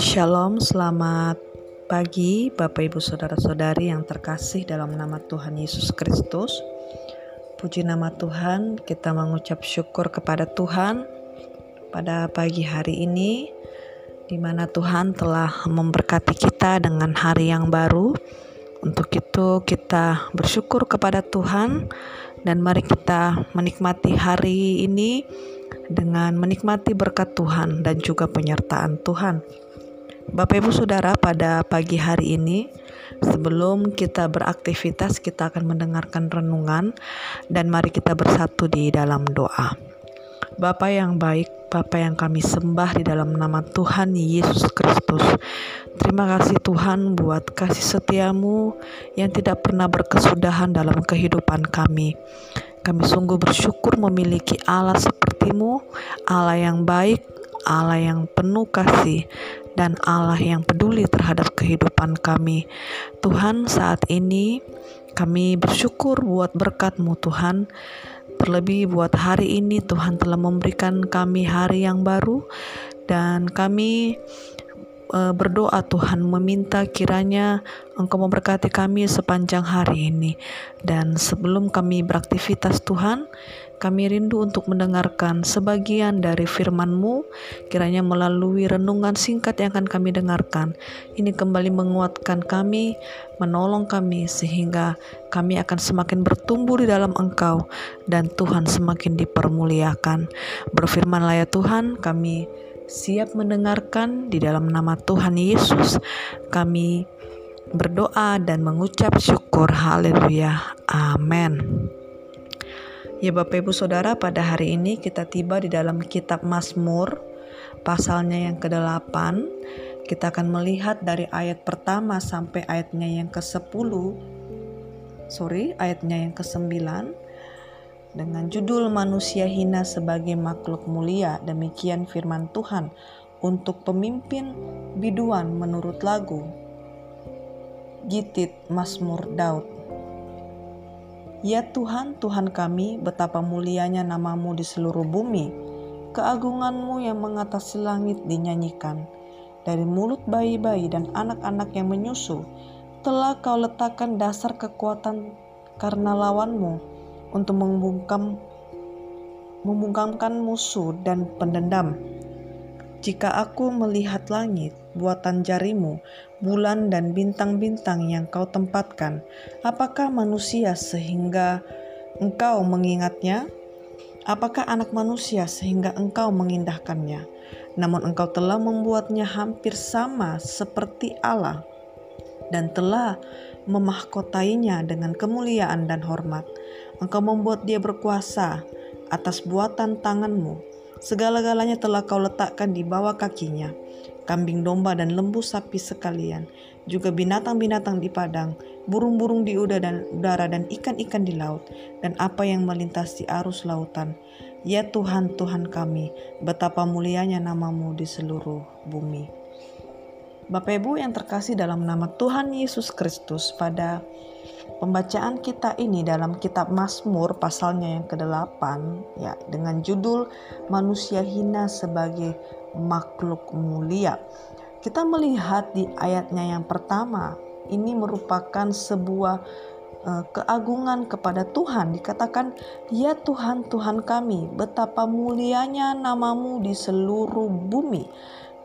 Shalom, selamat pagi Bapak Ibu Saudara-saudari yang terkasih dalam nama Tuhan Yesus Kristus. Puji nama Tuhan, kita mengucap syukur kepada Tuhan pada pagi hari ini di mana Tuhan telah memberkati kita dengan hari yang baru. Untuk itu kita bersyukur kepada Tuhan dan mari kita menikmati hari ini dengan menikmati berkat Tuhan dan juga penyertaan Tuhan. Bapak Ibu Saudara, pada pagi hari ini sebelum kita beraktivitas kita akan mendengarkan renungan dan mari kita bersatu di dalam doa. Bapa yang baik, Bapa yang kami sembah di dalam nama Tuhan Yesus Kristus. Terima kasih Tuhan buat kasih setiamu yang tidak pernah berkesudahan dalam kehidupan kami. Kami sungguh bersyukur memiliki Allah sepertimu, Allah yang baik, Allah yang penuh kasih, dan Allah yang peduli terhadap kehidupan kami. Tuhan saat ini kami bersyukur buat berkat-Mu Tuhan. Terlebih buat hari ini Tuhan telah memberikan kami hari yang baru dan kami e, berdoa Tuhan meminta kiranya Engkau memberkati kami sepanjang hari ini dan sebelum kami beraktivitas Tuhan kami rindu untuk mendengarkan sebagian dari firman-Mu, kiranya melalui renungan singkat yang akan kami dengarkan. Ini kembali menguatkan kami, menolong kami, sehingga kami akan semakin bertumbuh di dalam Engkau, dan Tuhan semakin dipermuliakan. Berfirmanlah ya Tuhan, kami siap mendengarkan di dalam nama Tuhan Yesus. Kami berdoa dan mengucap syukur. Haleluya. Amin. Ya Bapak Ibu Saudara, pada hari ini kita tiba di dalam kitab Mazmur, pasalnya yang ke-8. Kita akan melihat dari ayat pertama sampai ayatnya yang ke-10. Sorry, ayatnya yang ke-9 dengan judul manusia hina sebagai makhluk mulia. Demikian firman Tuhan untuk pemimpin biduan menurut lagu Gitit Mazmur Daud. Ya Tuhan, Tuhan kami, betapa mulianya namamu di seluruh bumi. Keagunganmu yang mengatasi langit dinyanyikan. Dari mulut bayi-bayi dan anak-anak yang menyusu, telah kau letakkan dasar kekuatan karena lawanmu untuk membungkam membungkamkan musuh dan pendendam. Jika aku melihat langit, buatan jarimu, bulan dan bintang-bintang yang kau tempatkan, apakah manusia sehingga engkau mengingatnya? Apakah anak manusia sehingga engkau mengindahkannya? Namun engkau telah membuatnya hampir sama seperti Allah dan telah memahkotainya dengan kemuliaan dan hormat. Engkau membuat dia berkuasa atas buatan tanganmu Segala-galanya telah kau letakkan di bawah kakinya, kambing domba dan lembu sapi sekalian, juga binatang-binatang di padang, burung-burung di udara dan ikan-ikan di laut, dan apa yang melintasi arus lautan. Ya Tuhan, Tuhan kami, betapa mulianya namamu di seluruh bumi. Bapak Ibu yang terkasih dalam nama Tuhan Yesus Kristus pada Pembacaan kita ini dalam kitab Mazmur pasalnya yang ke-8 ya dengan judul manusia hina sebagai makhluk mulia. Kita melihat di ayatnya yang pertama ini merupakan sebuah uh, keagungan kepada Tuhan dikatakan ya Tuhan Tuhan kami betapa mulianya namamu di seluruh bumi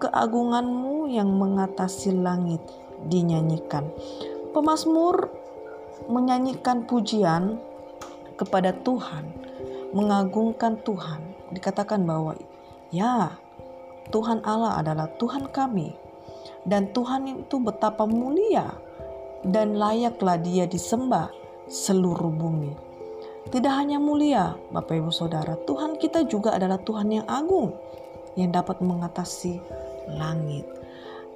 keagunganmu yang mengatasi langit dinyanyikan. Pemasmur menyanyikan pujian kepada Tuhan, mengagungkan Tuhan, dikatakan bahwa ya, Tuhan Allah adalah Tuhan kami dan Tuhan itu betapa mulia dan layaklah dia disembah seluruh bumi. Tidak hanya mulia, Bapak Ibu Saudara, Tuhan kita juga adalah Tuhan yang agung yang dapat mengatasi langit.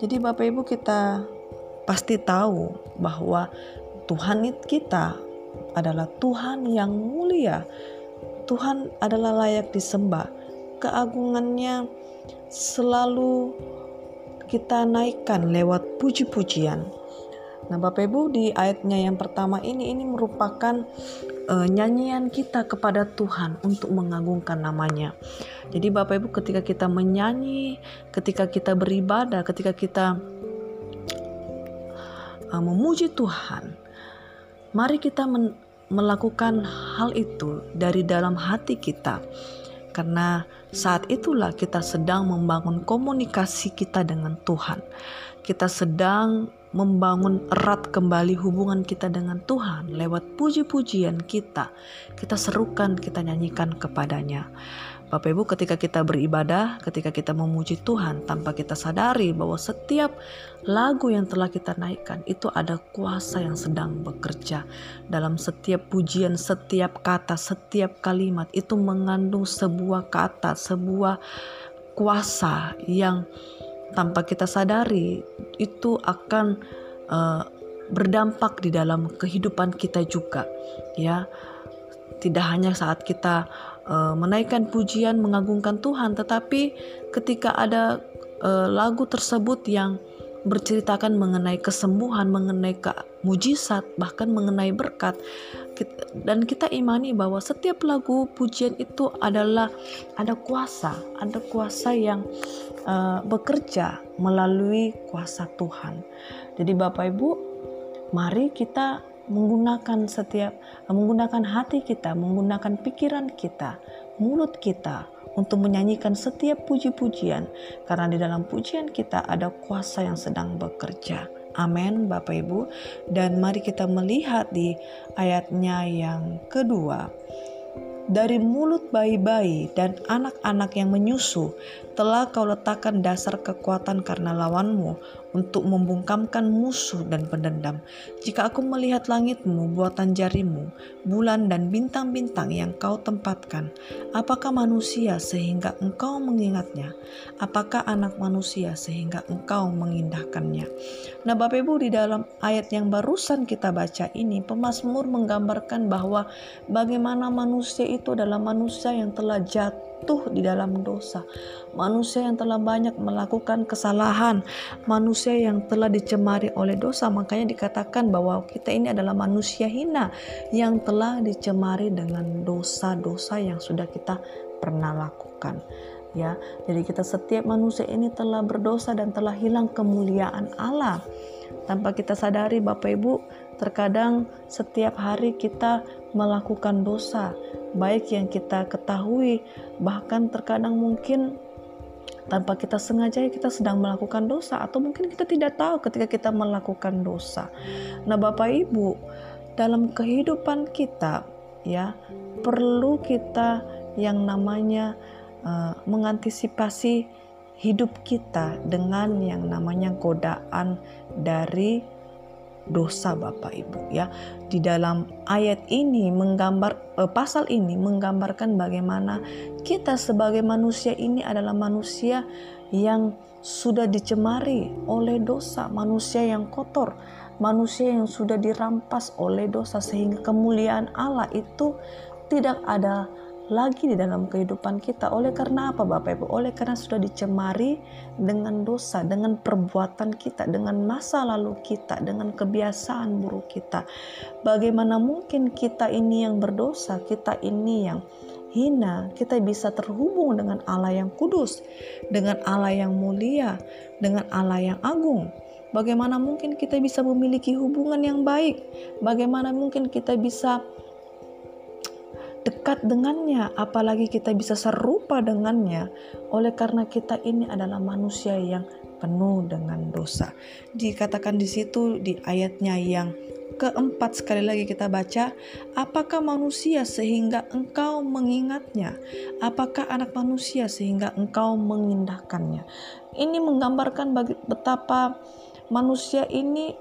Jadi Bapak Ibu kita pasti tahu bahwa Tuhan kita adalah Tuhan yang mulia. Tuhan adalah layak disembah. Keagungannya selalu kita naikkan lewat puji-pujian. Nah, Bapak Ibu di ayatnya yang pertama ini ini merupakan uh, nyanyian kita kepada Tuhan untuk mengagungkan namanya. Jadi Bapak Ibu ketika kita menyanyi, ketika kita beribadah, ketika kita uh, memuji Tuhan, mari kita melakukan hal itu dari dalam hati kita. Karena saat itulah kita sedang membangun komunikasi kita dengan Tuhan. Kita sedang membangun erat kembali hubungan kita dengan Tuhan lewat puji-pujian kita. Kita serukan, kita nyanyikan kepadanya. Bapak Ibu ketika kita beribadah, ketika kita memuji Tuhan tanpa kita sadari bahwa setiap lagu yang telah kita naikkan itu ada kuasa yang sedang bekerja. Dalam setiap pujian, setiap kata, setiap kalimat itu mengandung sebuah kata, sebuah kuasa yang tanpa kita sadari itu akan uh, berdampak di dalam kehidupan kita juga ya. Tidak hanya saat kita uh, menaikkan pujian mengagungkan Tuhan tetapi ketika ada uh, lagu tersebut yang berceritakan mengenai kesembuhan, mengenai mujizat, bahkan mengenai berkat. Dan kita imani bahwa setiap lagu pujian itu adalah ada kuasa, ada kuasa yang uh, bekerja melalui kuasa Tuhan. Jadi Bapak Ibu, mari kita menggunakan setiap menggunakan hati kita, menggunakan pikiran kita, mulut kita untuk menyanyikan setiap puji-pujian. Karena di dalam pujian kita ada kuasa yang sedang bekerja. Amin Bapak Ibu. Dan mari kita melihat di ayatnya yang kedua. Dari mulut bayi-bayi dan anak-anak yang menyusu telah kau letakkan dasar kekuatan karena lawanmu untuk membungkamkan musuh dan pendendam. Jika aku melihat langitmu, buatan jarimu, bulan dan bintang-bintang yang kau tempatkan, apakah manusia sehingga engkau mengingatnya? Apakah anak manusia sehingga engkau mengindahkannya? Nah Bapak Ibu di dalam ayat yang barusan kita baca ini, pemazmur menggambarkan bahwa bagaimana manusia itu adalah manusia yang telah jatuh jatuh di dalam dosa, manusia yang telah banyak melakukan kesalahan, manusia yang telah dicemari oleh dosa. Makanya dikatakan bahwa kita ini adalah manusia hina yang telah dicemari dengan dosa-dosa yang sudah kita pernah lakukan. Ya, jadi kita setiap manusia ini telah berdosa dan telah hilang kemuliaan Allah. Tanpa kita sadari Bapak Ibu, terkadang setiap hari kita melakukan dosa baik yang kita ketahui, bahkan terkadang mungkin tanpa kita sengaja kita sedang melakukan dosa atau mungkin kita tidak tahu ketika kita melakukan dosa. Nah, Bapak Ibu, dalam kehidupan kita ya perlu kita yang namanya uh, mengantisipasi hidup kita dengan yang namanya godaan dari dosa Bapak Ibu ya. Di dalam ayat ini menggambar eh, pasal ini menggambarkan bagaimana kita sebagai manusia ini adalah manusia yang sudah dicemari oleh dosa, manusia yang kotor, manusia yang sudah dirampas oleh dosa sehingga kemuliaan Allah itu tidak ada lagi di dalam kehidupan kita. Oleh karena apa Bapak Ibu? Oleh karena sudah dicemari dengan dosa, dengan perbuatan kita, dengan masa lalu kita, dengan kebiasaan buruk kita. Bagaimana mungkin kita ini yang berdosa, kita ini yang hina, kita bisa terhubung dengan Allah yang kudus, dengan Allah yang mulia, dengan Allah yang agung. Bagaimana mungkin kita bisa memiliki hubungan yang baik? Bagaimana mungkin kita bisa dekat dengannya, apalagi kita bisa serupa dengannya, oleh karena kita ini adalah manusia yang penuh dengan dosa. Dikatakan di situ di ayatnya yang keempat sekali lagi kita baca, apakah manusia sehingga engkau mengingatnya? Apakah anak manusia sehingga engkau mengindahkannya? Ini menggambarkan betapa manusia ini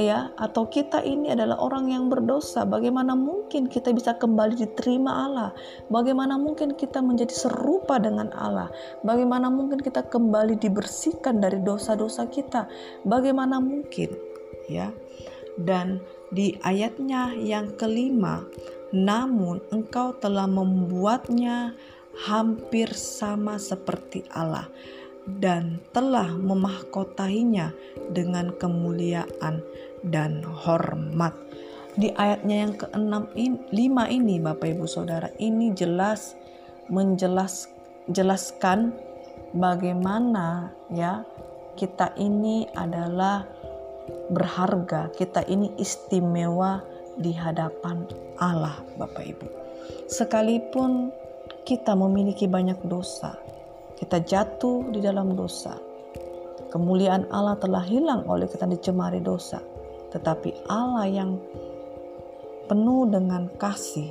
ya atau kita ini adalah orang yang berdosa bagaimana mungkin kita bisa kembali diterima Allah? Bagaimana mungkin kita menjadi serupa dengan Allah? Bagaimana mungkin kita kembali dibersihkan dari dosa-dosa kita? Bagaimana mungkin? Ya dan di ayatnya yang kelima namun engkau telah membuatnya hampir sama seperti Allah dan telah memahkotainya dengan kemuliaan dan hormat. Di ayatnya yang ke-6 ini, 5 ini Bapak Ibu Saudara, ini jelas menjelas jelaskan bagaimana ya kita ini adalah berharga, kita ini istimewa di hadapan Allah Bapak Ibu. Sekalipun kita memiliki banyak dosa, kita jatuh di dalam dosa. Kemuliaan Allah telah hilang oleh kita dicemari dosa. Tetapi Allah yang penuh dengan kasih,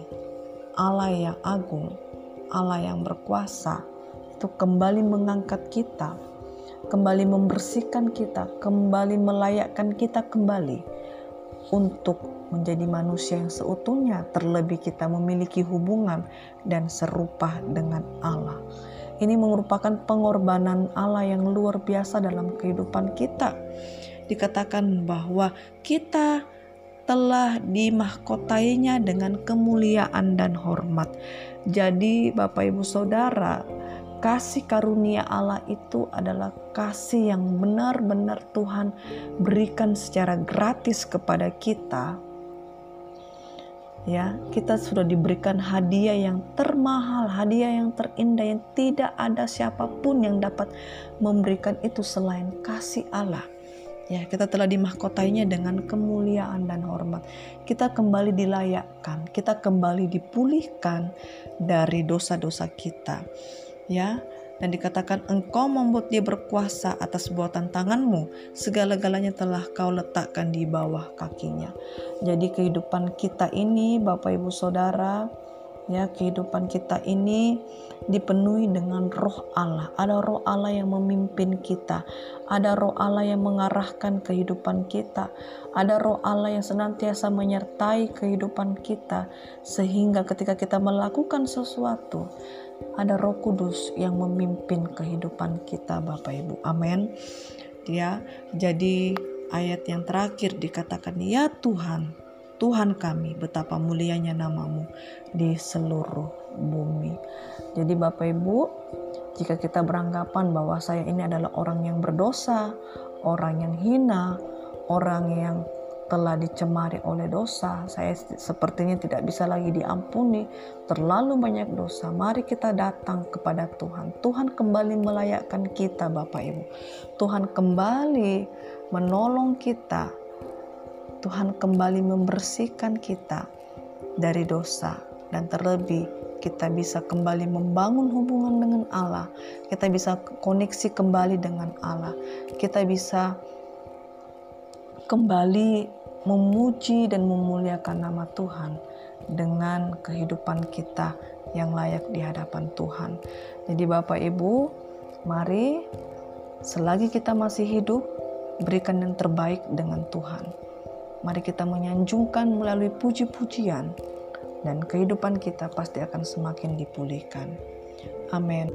Allah yang agung, Allah yang berkuasa, itu kembali mengangkat kita, kembali membersihkan kita, kembali melayakkan kita kembali untuk menjadi manusia yang seutuhnya, terlebih kita memiliki hubungan dan serupa dengan Allah. Ini merupakan pengorbanan Allah yang luar biasa dalam kehidupan kita. Dikatakan bahwa kita telah dimahkotainya dengan kemuliaan dan hormat. Jadi, Bapak Ibu Saudara, kasih karunia Allah itu adalah kasih yang benar-benar Tuhan berikan secara gratis kepada kita ya kita sudah diberikan hadiah yang termahal, hadiah yang terindah yang tidak ada siapa pun yang dapat memberikan itu selain kasih Allah. Ya, kita telah dimahkotainya dengan kemuliaan dan hormat. Kita kembali dilayakkan, kita kembali dipulihkan dari dosa-dosa kita. Ya, dan dikatakan engkau membuat dia berkuasa atas buatan tanganmu. Segala-galanya telah kau letakkan di bawah kakinya. Jadi kehidupan kita ini Bapak Ibu Saudara ya kehidupan kita ini dipenuhi dengan roh Allah. Ada roh Allah yang memimpin kita. Ada roh Allah yang mengarahkan kehidupan kita. Ada roh Allah yang senantiasa menyertai kehidupan kita. Sehingga ketika kita melakukan sesuatu ada Roh Kudus yang memimpin kehidupan kita Bapak Ibu. Amin. Ya, jadi ayat yang terakhir dikatakan ya Tuhan, Tuhan kami betapa mulianya namamu di seluruh bumi. Jadi Bapak Ibu, jika kita beranggapan bahwa saya ini adalah orang yang berdosa, orang yang hina, orang yang telah dicemari oleh dosa, saya sepertinya tidak bisa lagi diampuni, terlalu banyak dosa. Mari kita datang kepada Tuhan. Tuhan kembali melayakkan kita, Bapak Ibu. Tuhan kembali menolong kita. Tuhan kembali membersihkan kita dari dosa dan terlebih kita bisa kembali membangun hubungan dengan Allah. Kita bisa koneksi kembali dengan Allah. Kita bisa kembali memuji dan memuliakan nama Tuhan dengan kehidupan kita yang layak di hadapan Tuhan. Jadi Bapak Ibu, mari selagi kita masih hidup, berikan yang terbaik dengan Tuhan. Mari kita menyanjungkan melalui puji-pujian dan kehidupan kita pasti akan semakin dipulihkan. Amin.